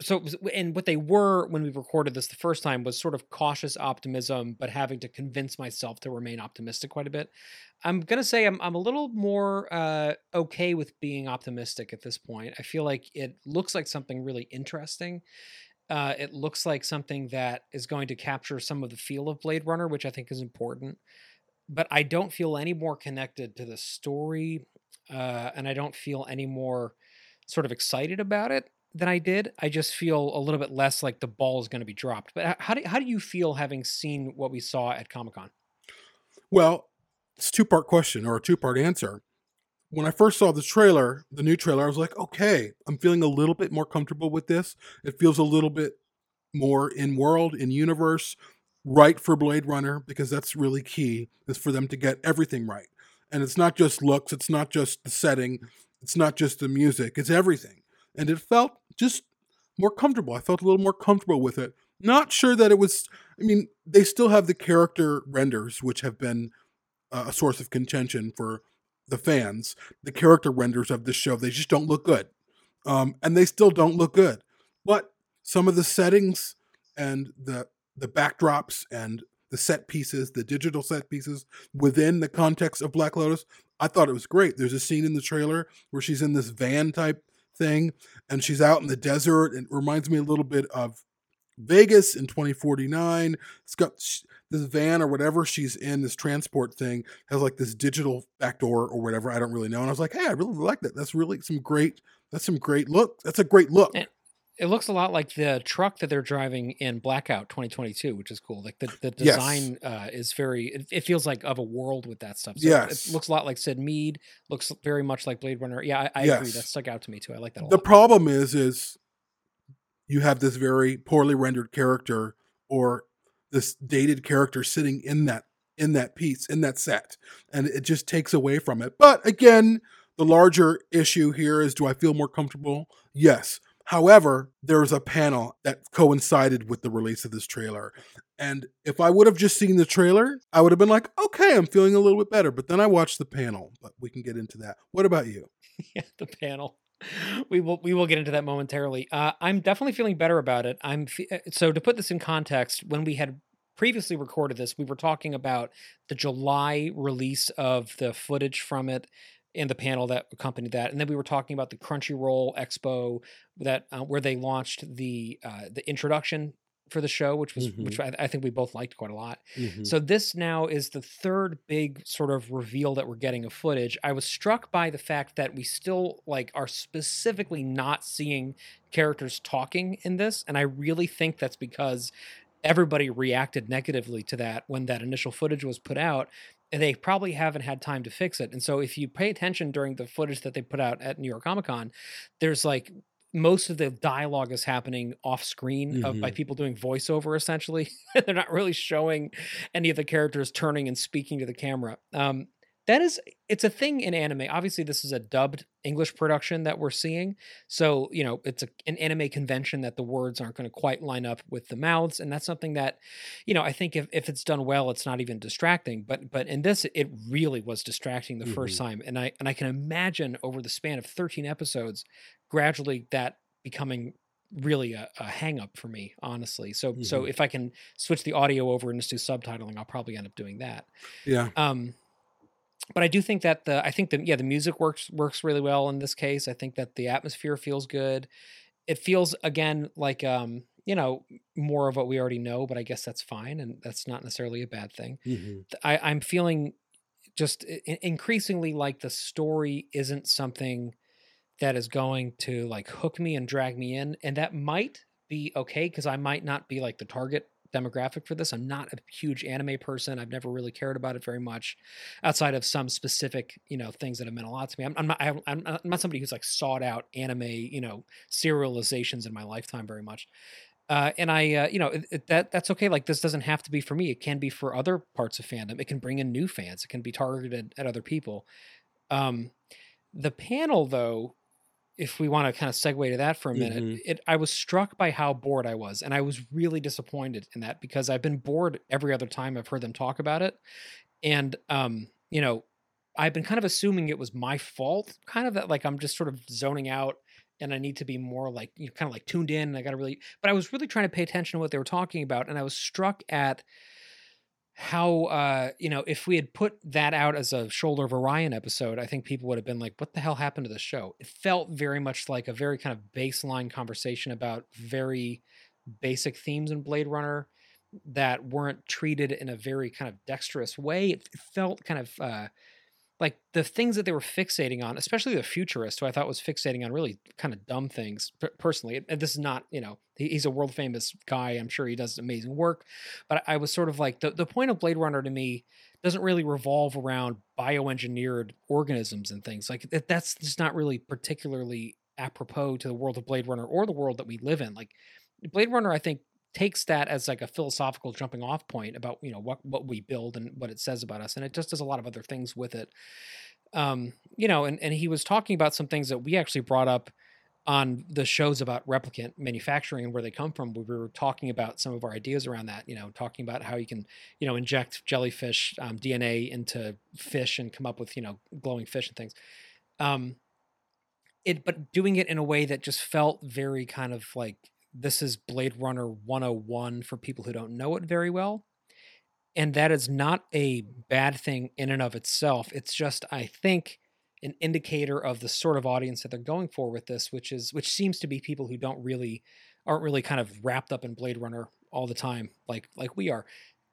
so and what they were when we recorded this the first time was sort of cautious optimism but having to convince myself to remain optimistic quite a bit i'm going to say I'm, I'm a little more uh, okay with being optimistic at this point i feel like it looks like something really interesting uh, it looks like something that is going to capture some of the feel of blade runner which i think is important but i don't feel any more connected to the story uh, and i don't feel any more sort of excited about it than I did. I just feel a little bit less like the ball is going to be dropped. But how do how do you feel having seen what we saw at Comic Con? Well, it's two part question or a two part answer. When I first saw the trailer, the new trailer, I was like, okay, I'm feeling a little bit more comfortable with this. It feels a little bit more in world, in universe, right for Blade Runner, because that's really key, is for them to get everything right. And it's not just looks, it's not just the setting, it's not just the music, it's everything. And it felt just more comfortable. I felt a little more comfortable with it. Not sure that it was, I mean, they still have the character renders, which have been uh, a source of contention for the fans. The character renders of this show, they just don't look good. Um, and they still don't look good. But some of the settings and the the backdrops and the set pieces, the digital set pieces within the context of Black Lotus, I thought it was great. There's a scene in the trailer where she's in this van type thing and she's out in the desert and it reminds me a little bit of Vegas in 2049. It's got this van or whatever she's in, this transport thing, has like this digital back door or whatever. I don't really know. And I was like, hey, I really like that. That's really some great, that's some great look. That's a great look. And it looks a lot like the truck that they're driving in Blackout 2022, which is cool. Like the, the Yes. design uh, is very, it, it feels like of a world with that stuff. So Yes. It looks a lot like Syd Mead, looks very much like Blade Runner. Yeah, I, I agree. That stuck out to me too. I like that a the lot. problem is is you have this very poorly rendered character or this dated character sitting in that in that piece in that set and it just takes away from it but again the larger issue here is do i feel more comfortable yes However, there's a panel that coincided with the release of this trailer. And if I would have just seen the trailer, I would have been like, okay, I'm feeling a little bit better. But then I watched the panel, but we can get into that. What about you? (laughs) yeah, the panel. (laughs) We will we will get into that momentarily. Uh, I'm definitely feeling better about it. I'm fe- uh, so to put this in context. When we had previously recorded this, we were talking about the July release of the footage from it and the panel that accompanied that, and then we were talking about the Crunchyroll Expo that uh, where they launched the uh, the introduction for the show, which was Mhm. which I, I think we both liked quite a lot. Mhm. So this now is the third big sort of reveal that we're getting of footage. I was struck by the fact that we still like are specifically not seeing characters talking in this, and I really think that's because everybody reacted negatively to that when that initial footage was put out. And they probably haven't had time to fix it. And so if you pay attention during the footage that they put out at New York Comic Con, there's like most of the dialogue is happening off screen of, by mm-hmm. people doing voiceover essentially. (laughs) They're not really showing any of the characters turning and speaking to the camera. Um, that is, it's a thing in anime. Obviously, this is a dubbed English production that we're seeing. So, you know, it's a, an anime convention that the words aren't going to quite line up with the mouths. And that's something that, you know, I think if, if it's done well, it's not even distracting. But but in this, it really was distracting the first mm-hmm. time. And I and I can imagine over the span of 13 episodes, gradually that becoming really a, a hang up for me honestly so so Mhm. if i can switch the audio over and just do subtitling i'll probably end up doing that Yeah. um but i do think that the i think that yeah the music works works really well in this case i think that the atmosphere feels good it feels again like um you know more of what we already know but i guess that's fine and that's not necessarily a bad thing Mhm. I, I'm feeling just increasingly like the story isn't something that is going to like hook me and drag me in, and that might be okay because I might not be like the target demographic for this. I'm not a huge anime person. I've never really cared about it very much, outside of some specific you know things that have meant a lot to me. I'm, I'm not I'm not somebody who's like sought out anime you know serializations in my lifetime very much uh, and I, uh, you know, it, it, that that's okay. Like this doesn't have to be for me. It can be for other parts of fandom. It can bring in new fans. It can be targeted at other people. Um, the panel, though, if we want to kind of segue to that for a minute, Mhm. it I was struck by how bored I was, and I was really disappointed in that because I've been bored every other time I've heard them talk about it, and um, you know, I've been kind of assuming it was my fault, kind of that like I'm just sort of zoning out and I need to be more like you know, kind of like tuned in. And I got to really, but I was really trying to pay attention to what they were talking about, and I was struck at how uh you know if we had put that out as a shoulder of orion episode i think people would have been like what the hell happened to the show? It felt very much like a very kind of baseline conversation about very basic themes in blade runner that weren't treated in a very kind of dexterous way. It felt kind of uh like the things that they were fixating on, especially the futurist, who I thought was fixating on really kind of dumb things. Per- personally, and this is not, you know, he, he's a world famous guy. I'm sure he does amazing work, but I was sort of like the the point of Blade Runner to me doesn't really revolve around bioengineered organisms and things like that. That's just not really particularly apropos to the world of Blade Runner or the world that we live in. Like Blade Runner, I think takes that as like a philosophical jumping off point about you know what what we build and what it says about us and it just does a lot of other things with it. Um you know and and he was talking about some things that we actually brought up on the shows about replicant manufacturing and where they come from. We were talking about some of our ideas around that you know talking about how you can you know inject jellyfish um, dna into fish and come up with you know glowing fish and things. Um it but doing it in a way that just felt very kind of like this is Blade Runner 101 for people who don't know it very well. And that is not a bad thing in and of itself. It's just, I think, an indicator of the sort of audience that they're going for with this, which is which seems to be people who don't really aren't really kind of wrapped up in Blade Runner all the time, like like we are.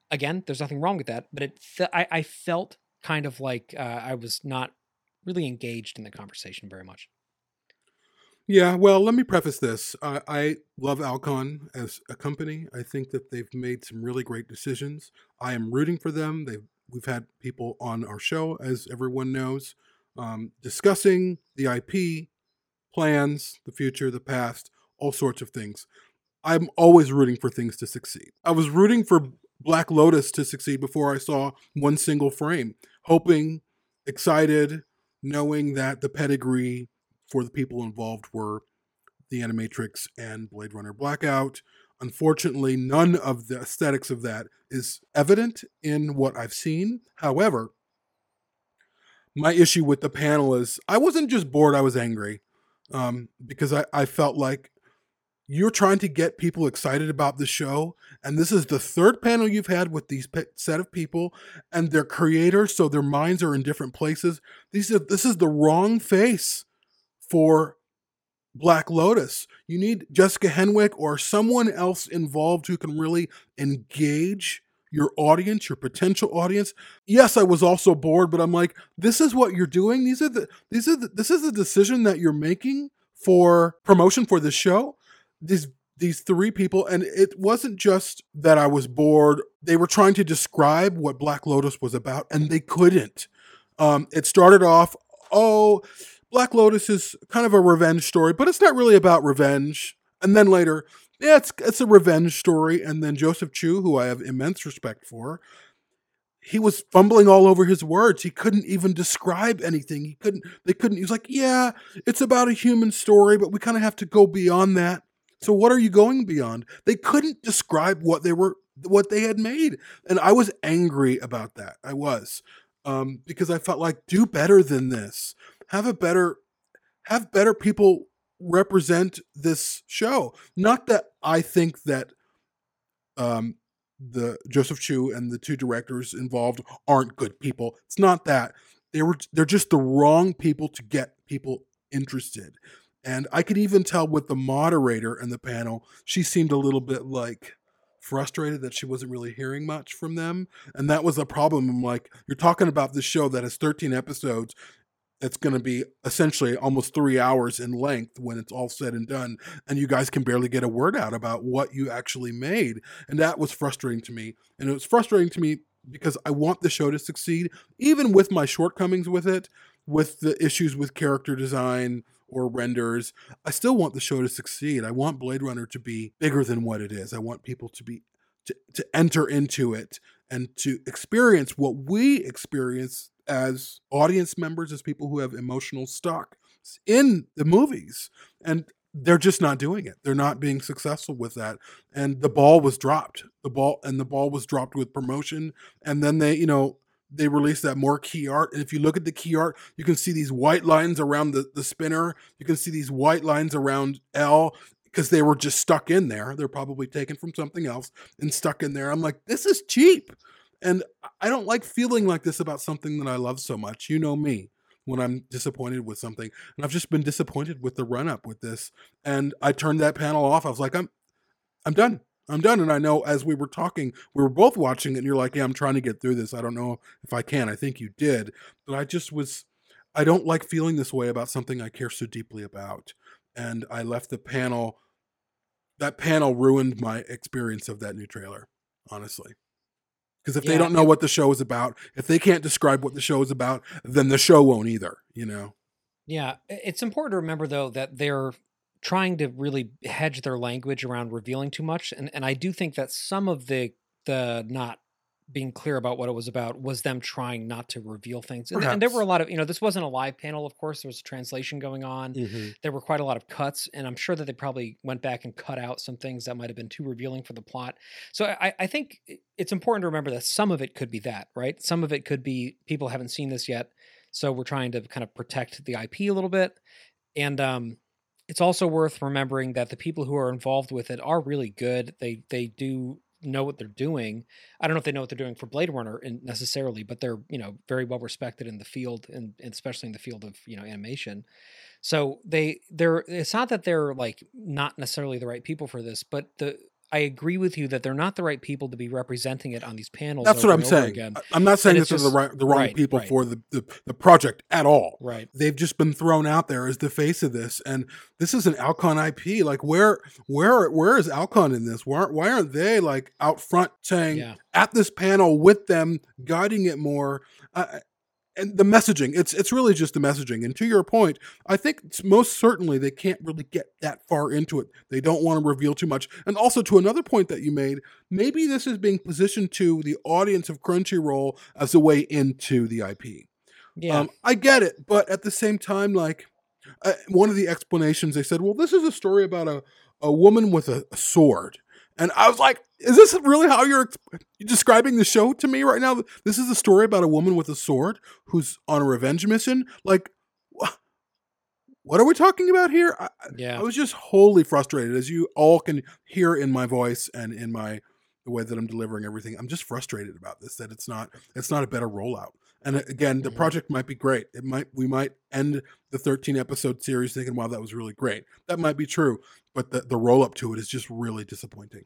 Again, there's nothing wrong with that, but it I, I felt kind of like uh, I was not really engaged in the conversation very much. Yeah, well, let me preface this. I love Alcon as a company. I think that they've made some really great decisions. I am rooting for them. They've, we've had people on our show, as everyone knows, um, discussing the IP plans, the future, the past, all sorts of things. I'm always rooting for things to succeed. I was rooting for Black Lotus to succeed before I saw one single frame, hoping, excited, knowing that the pedigree for the people involved were The Animatrix and Blade Runner Blackout. Unfortunately, none of the aesthetics of that is evident in what I've seen. However, my issue with the panel is I wasn't just bored, I was angry um, because I, I felt like you're trying to get people excited about the show. And this is the third panel you've had with these set of people and their creators, so their minds are in different places. These are, this is the wrong face for Black Lotus. You need Jessica Henwick or someone else involved who can really engage your audience, your potential audience. Yes, I was also bored, but I'm like, this is what you're doing. These are the these are the, this is the decision that you're making for promotion for this show. These these three people, and it wasn't just that I was bored. They were trying to describe what Black Lotus was about, and they couldn't. Um, it started off, oh, Black Lotus is kind of a revenge story, but it's not really about revenge. And then later, yeah, it's it's a revenge story. And then Joseph Chou, who I have immense respect for, he was fumbling all over his words. He couldn't even describe anything. He couldn't. They couldn't. He was like, "Yeah, it's about a human story, but we kind of have to go beyond that." So what are you going beyond? They couldn't describe what they were, what they had made, and I was angry about that. I was um, because I felt like do better than this. Have a better, have better people represent this show. Not that I think that um, the Joseph Chou and the two directors involved aren't good people. It's not that. They were they're just the wrong people to get people interested. And I could even tell with the moderator and the panel, she seemed a little bit like frustrated that she wasn't really hearing much from them. And that was a problem. I'm like, you're talking about this show that has 13 episodes that's going to be essentially almost three hours in length when it's all said and done. And you guys can barely get a word out about what you actually made. And that was frustrating to me. And it was frustrating to me because I want the show to succeed, even with my shortcomings with it, with the issues with character design or renders. I still want the show to succeed. I want Blade Runner to be bigger than what it is. I want people to be to, to enter into it and to experience what we experience as audience members, as people who have emotional stock in the movies. And they're just not doing it. They're not being successful with that. And the ball was dropped. The ball and the ball was dropped with promotion. And then they, you know, they released that more key art. And if you look at the key art, you can see these white lines around the, the spinner. You can see these white lines around L because they were just stuck in there. They're probably taken from something else and stuck in there. I'm like, this is cheap. And I don't like feeling like this about something that I love so much. You know me when I'm disappointed with something. And I've just been disappointed with the run up with this. And I turned that panel off. I was like, I'm I'm done. I'm done. And I know as we were talking, we were both watching it and you're like, Yeah, I'm trying to get through this. I don't know if I can. I think you did. But I just was I don't like feeling this way about something I care so deeply about. And I left the panel that panel ruined my experience of that new trailer, honestly. Because if they don't know what the show is about, if they can't describe what the show is about, then the show won't either, you know? Yeah, it's important to remember though that they're trying to really hedge their language around revealing too much, and and I do think that some of the the not being clear about what it was about was them trying not to reveal things. And, and there were a lot of you know this wasn't a live panel, of course. There was a translation going on. There were quite a lot of cuts, and I'm sure that they probably went back and cut out some things that might have been too revealing for the plot. So I, I think it's important to remember that some of it could be that, right? Some of it could be people haven't seen this yet, so we're trying to kind of protect the IP a little bit, and um, it's also worth remembering that the people who are involved with it are really good. They they do know what they're doing. I don't know if they know what they're doing for Blade Runner necessarily, but they're you know very well respected in the field, and, and especially in the field of you know animation. So they they're it's not that they're like not necessarily the right people for this, but the I agree with you that they're not the right people to be representing it on these panels. That's what I'm saying. Again. I- I'm not saying this it's is the right, the wrong right, people right. for the, the, the project at all. Right. They've just been thrown out there as the face of this, and this is an Alcon IP. Like, where, where, where is Alcon in this? Why, aren't- why aren't they like out front saying Yeah. at this panel with them, guiding it more? Uh, and the messaging, it's it's really just the messaging. And to your point, I think it's most certainly they can't really get that far into it. They don't want to reveal too much. And also to another point that you made, maybe this is being positioned to the audience of Crunchyroll as a way into the IP. Yeah. Um, I get it, but at the same time, like, uh, one of the explanations they said, "Well, this is a story about a a woman with a, a sword," and I was like, "Is this really how you're, describing the show to me right now? This is a story about a woman with a sword who's on a revenge mission. Like, wha- what are we talking about here?" I, Yeah. I was just wholly frustrated, as you all can hear in my voice and in my the way that I'm delivering everything. I'm just frustrated about this that it's not it's not a better rollout. And uh, again, the Mhm. project might be great. It might we might end the 13 episode series thinking, "Wow, that was really great." That might be true, but the the roll up to it is just really disappointing.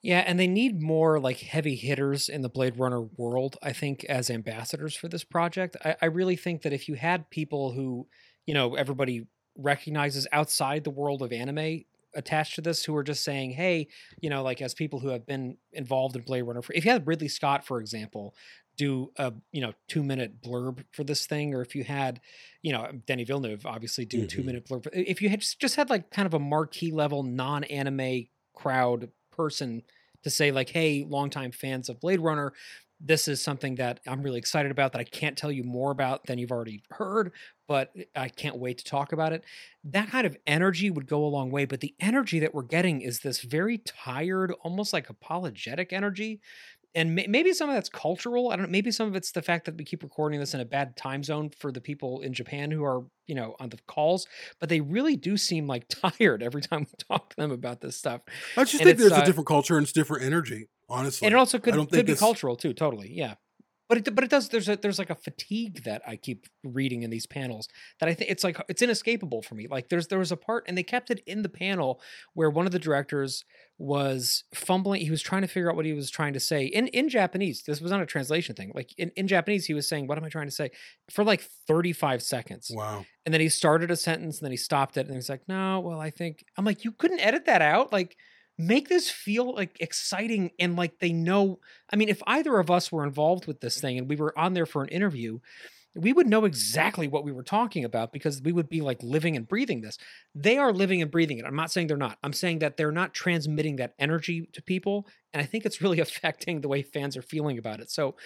Yeah, and they need more like heavy hitters in the Blade Runner world, I think, as ambassadors for this project. I, I really think that if you had people who, you know, everybody recognizes outside the world of anime attached to this who are just saying, hey, you know, like as people who have been involved in Blade Runner, for, if you had Ridley Scott, for example, do a you know two minute blurb for this thing, or if you had, you know, Denis Villeneuve obviously do a Mhm. two minute blurb. If you had just, just had like kind of a marquee level non anime crowd person to say like, hey, longtime fans of Blade Runner, this is something that I'm really excited about that I can't tell you more about than you've already heard, but I can't wait to talk about it. That kind of energy would go a long way, but the energy that we're getting is this very tired, almost like apologetic energy. And may- maybe some of that's cultural. I don't know. Maybe some of it's the fact that we keep recording this in a bad time zone for the people in Japan who are, you know, on the calls. But they really do seem like (laughs) tired every time we talk to them about this stuff. I just And think there's uh, a different culture and it's different energy. Honestly, and it also could, could be cultural too totally yeah but it but it does there's a there's like a fatigue that i keep reading in these panels that i think it's like it's inescapable for me. Like there's there was a part and they kept it in the panel where one of the directors was fumbling he was trying to figure out what he was trying to say in in japanese. This was not a translation thing. Like in, in japanese he was saying what am i trying to say? for like 35 seconds. Wow. and then he started a sentence and then he stopped it and he's like, no, well, I think I'm like, you couldn't edit that out. Like, make this feel like exciting and like they know. I mean, if either of us were involved with this thing and we were on there for an interview, we would know exactly what we were talking about because we would be like living and breathing this. They are living and breathing it. I'm not saying they're not. I'm saying that they're not transmitting that energy to people. And I think it's really (laughs) affecting the way fans are feeling about it. So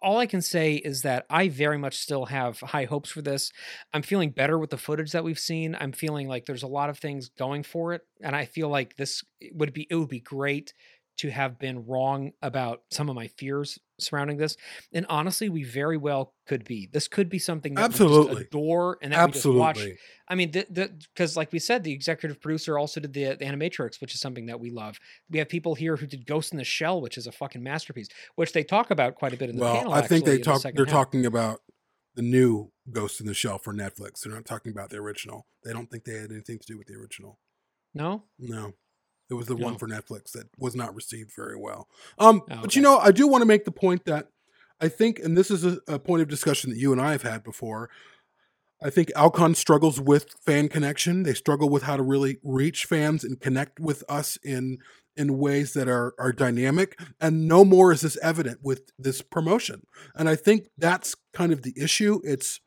all I can say is that I very much still have high hopes for this. I'm feeling better with the footage that we've seen. I'm feeling like there's a lot of things going for it, and I feel like this would be it would be great to have been wrong about some of my fears surrounding this. And honestly, we very well could be. This could be something that we Absolutely. just adore and that we just watch. I mean, the because like we said, the executive producer also did the, the Animatrix, which is something that we love. We have people here who did Ghost in the Shell, which is a fucking masterpiece, which they talk about quite a bit in the Well, panel. I think actually, they in the talk. They're half. talking about the new Ghost in the Shell for Netflix. They're not talking about the original. They don't think they had anything to do with the original. No, No, it was the one for Netflix that was not received very well. Um, Oh, but okay. you know, I do want to make the point that I think, and this is a, a point of discussion that you and I have had before. I think Alcon struggles with fan connection. They struggle with how to really reach fans and connect with us in in ways that are are dynamic. And no more is this evident with this promotion. And I think that's kind of the issue. It's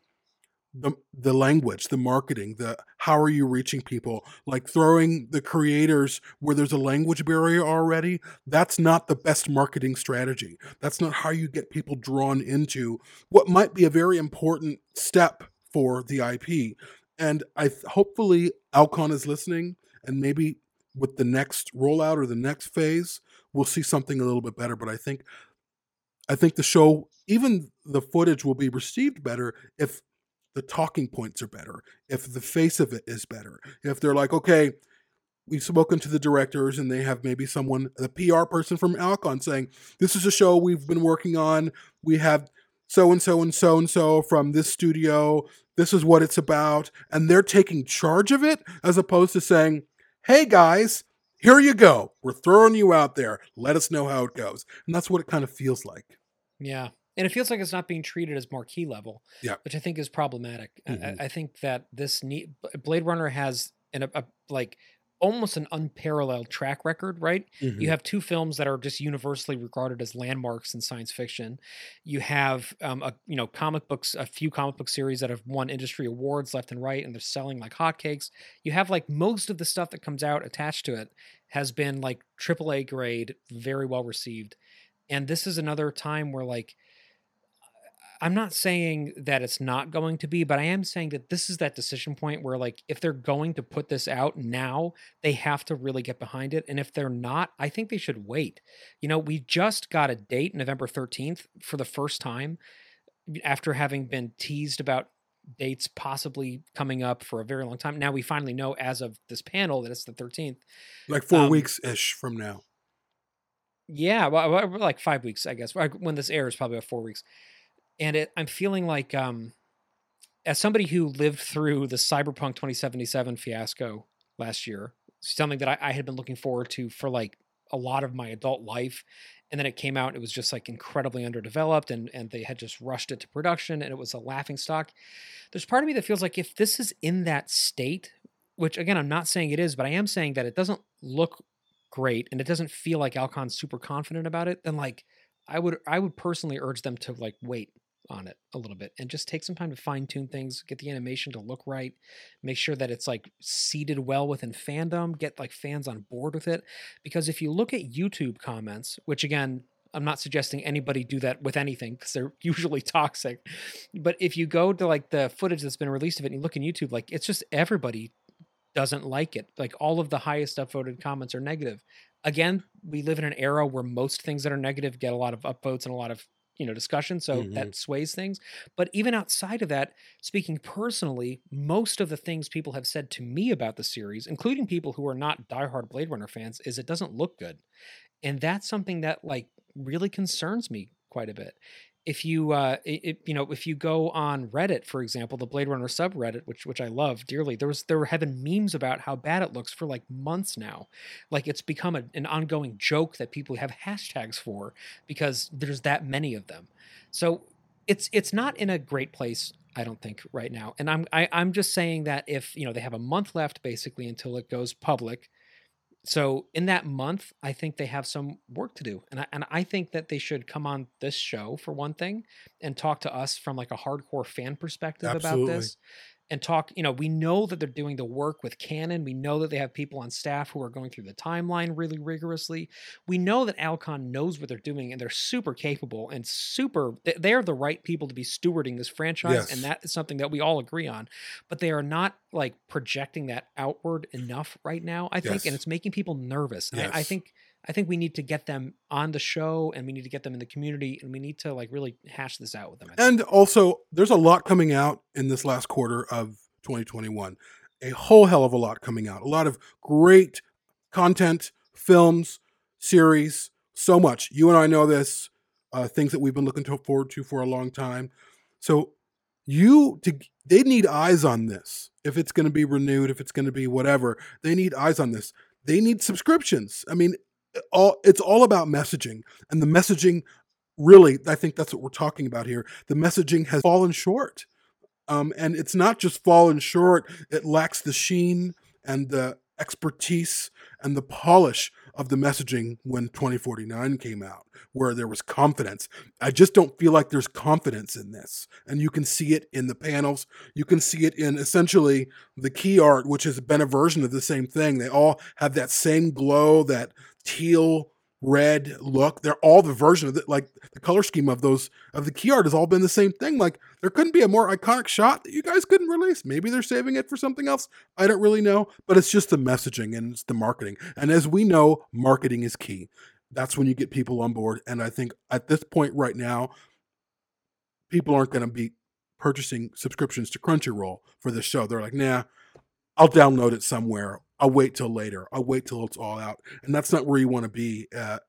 the the language, the marketing, the how are you reaching people? Like throwing the creators where there's a language barrier already. That's not the best marketing strategy. That's not how you get people drawn into what might be a very important step for the IP. And I hopefully Alcon is listening, and maybe with the next rollout or the next phase, we'll see something a little bit better. But I think I think the show, even the footage, will be received better if the talking points are better, if the face of it is better, if they're like, okay, we've spoken to the directors and they have maybe someone, the PR person from Alcon saying, this is a show we've been working on. We have so and so and so and so from this studio. This is what it's about. And they're taking charge of it as opposed to saying, hey guys, here you go. We're throwing you out there. Let us know how it goes. And that's what it kind of feels like. yeah, and it feels like it's not being treated as marquee level. Yeah. which I think is problematic. I- Mhm. I, I think that this need Blade Runner has an a, a like almost an unparalleled track record, right? Mm-hmm. You have two films that are just universally regarded as landmarks in science fiction. You have um, a you know comic books, a few comic book series that have won industry awards left and right, and they're selling like hotcakes. You have like most of the stuff that comes out attached to it has been like AAA grade, very well received. And this is another time where like I'm not saying that it's not going to be, but I am saying that this is that decision point where, like, if they're going to put this out now, they have to really get behind it. And if they're not, I think they should wait. You know, we just got a date, November 13th, for the first time after having been teased about dates possibly coming up for a very long time. Now we finally know, as of this panel, that it's the 13th. Like four Um, weeks ish from now. Yeah, well, well, like five weeks, I guess. When this airs, probably about four weeks. And it, I'm feeling like, um, as somebody who lived through the Cyberpunk 2077 fiasco last year, something that I, I had been looking forward to for like a lot of my adult life, and then it came out, it was just like incredibly underdeveloped, and and they had just rushed it to production, and it was a laughing stock. There's part of me that feels like if this is in that state, which again I'm not saying it is, but I am saying that it doesn't look great and it doesn't feel like Alcon's super confident about it, then like I would I would personally urge them to like wait on it a little bit and just take some time to fine tune things, get the animation to look right, make sure that it's like seated well within fandom, get like fans on board with it. Because if you look at YouTube comments, which again, I'm not suggesting anybody do that with anything because they're (laughs) usually toxic. But if you go to like the footage that's been released of it and you look in YouTube, like it's just everybody doesn't like it. Like all of the highest upvoted comments are negative. Again, we live in an era where most things that are negative get a lot of upvotes and a lot of you know discussion so Mhm. that sways things. But even outside of that speaking personally most of the things people have said to me about the series including people who are not diehard blade runner fans is it doesn't look good. And that's something that like really concerns me quite a bit if you uh it, you know if you go on reddit for example the blade runner subreddit which which i love dearly there was there have been memes about how bad it looks for like months now. Like it's become a, an ongoing joke that people have hashtags for because there's that many of them. So it's it's not in a great place i don't think right now. And i'm I, i'm just saying that if you know they have a month left basically until it goes public so in that month i think they have some work to do and I, and I think that they should come on this show for one thing and talk to us from like a hardcore fan perspective Absolutely. about this and talk you know we know that they're doing the work with canon we know that they have people on staff who are going through the timeline really rigorously we know that alcon knows what they're doing and they're super capable and super they- they're the right people to be stewarding this franchise Yes. and that is something that we all agree on but they are not like projecting that outward enough right now i think Yes. and it's making people nervous And I, I think i think we need to get them on the show and we need to get them in the community and we need to like really hash this out with them And also, there's a lot coming out in this last quarter of 2021. A whole hell of a lot coming out. A lot of great content, films, series, so much. You and I know this, uh, things that we've been looking to forward to for a long time. So, you to they need eyes on this. If it's going to be renewed, if it's going to be whatever, they need eyes on this. They need subscriptions. I mean, all it's all about messaging, and the messaging really, I think that's what we're talking about here. The messaging has fallen short. Um, and it's not just fallen short, it lacks the sheen and the expertise and the polish of the messaging when 2049 came out, where there was confidence. I just don't feel like there's confidence in this. And you can see it in the panels. You can see it in essentially the key art, which has been a version of the same thing. They all have that same glow, that teal red look. They're all the version of it. Like the color scheme of those of the key art has all been the same thing. Like there couldn't be a more iconic shot that you guys couldn't release. Maybe they're saving it for something else. I don't really know, but it's just the messaging and it's the marketing. And as we know, marketing is key. That's when you get people on board. And I think at this point right now, people aren't going to be purchasing subscriptions to Crunchyroll for this show. They're like, nah, I'll download it somewhere. I'll wait till later. I'll wait till it's all out. And that's not where you want to be uh,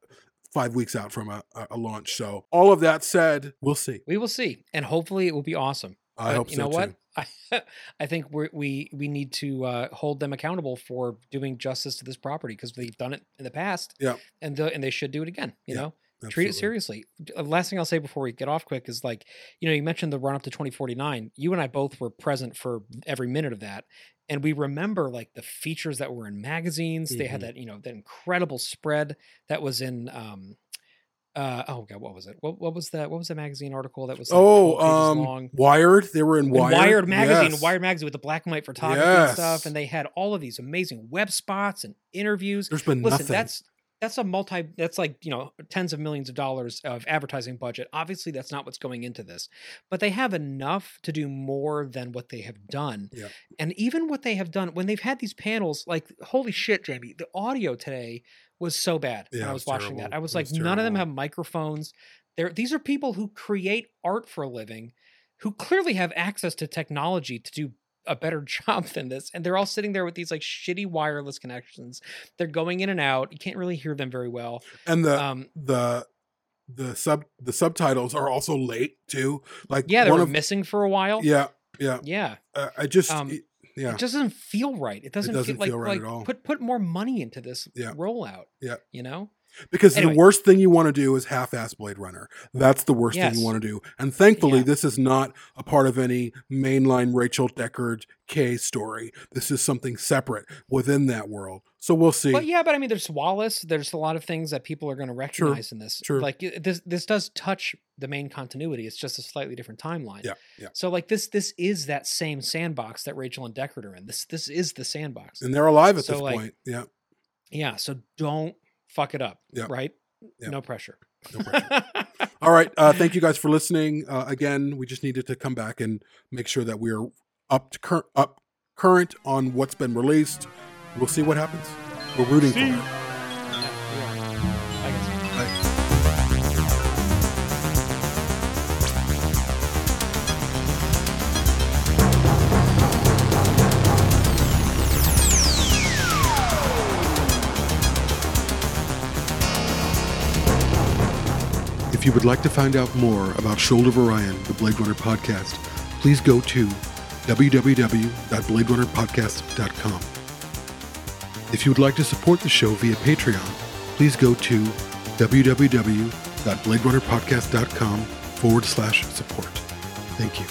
five weeks out from a, a launch. So, all of that said, we'll see. We will see, and hopefully it will be awesome. I But hope you so know too. what? (laughs) I, I think we're, we we need to uh, hold them accountable for doing justice to this property because they've done it in the past. Yeah. and the, and they should do it again. You Yeah, know, treat it seriously. Uh, Last thing I'll say before we get off quick is like, you know, you mentioned the run up to 2049. You and I both were present for every minute of that. And we remember like the features that were in magazines. They had Mhm. that, you know, that incredible spread that was in um uh oh god, what was it? What what was that? What was the magazine article that was like Oh, um, long? Wired. They were in In Wired. Wired, magazine, Yes. Wired magazine with the black and white photography and stuff, and they had all of these amazing web spots and interviews. There's been Listen, nothing. that's that's a multi that's like you know tens of millions of dollars of advertising budget. Obviously that's not what's going into this but they have enough to do more than what they have done. Yeah. and even what they have done when they've had these panels like holy shit jamie the audio today was so bad when Yeah, i was was watching that. i was It like was none of them have microphones. They're, these are people who create art for a living who clearly have access to technology to do a better (laughs) job than this and they're all sitting there with these like shitty wireless connections they're going in and out you can't really hear them very well and the um the the sub the subtitles are also late too. Like yeah they one were of missing for a while yeah yeah. yeah Uh, I just Um, it- yeah it just doesn't feel right it doesn't, doesn't feel like, right like at all. put put more money into this Yeah. rollout Yeah. you know because anyway. the worst thing you want to do is half-ass Blade Runner. That's the worst thing you want to do. And thankfully, Yeah. this is not a part of any mainline Rachel Deckard K story. This is something separate within that world. So we'll see. but yeah but i mean there's wallace there's a lot of things that people are going to recognize in this True. like this this does touch the main continuity it's just a slightly different timeline Yeah, yeah. so like this this is that same sandbox that rachel and deckard are in this this is the sandbox and they're alive at So, this like, point. Yeah. yeah so don't fuck it up Yeah. right Yeah. no pressure No pressure. (laughs) All right. Uh, thank you guys for listening. Uh, again, we just needed to come back and make sure that we're up to cur- up current on what's been released. We'll see what happens. We're rooting for it. You would like to find out more about Shoulder of Orion, the Blade Runner podcast, please go to www.bladerunnerpodcast.com. If you would like to support the show via Patreon, please go to www.bladerunnerpodcast.com forward slash support. Thank you.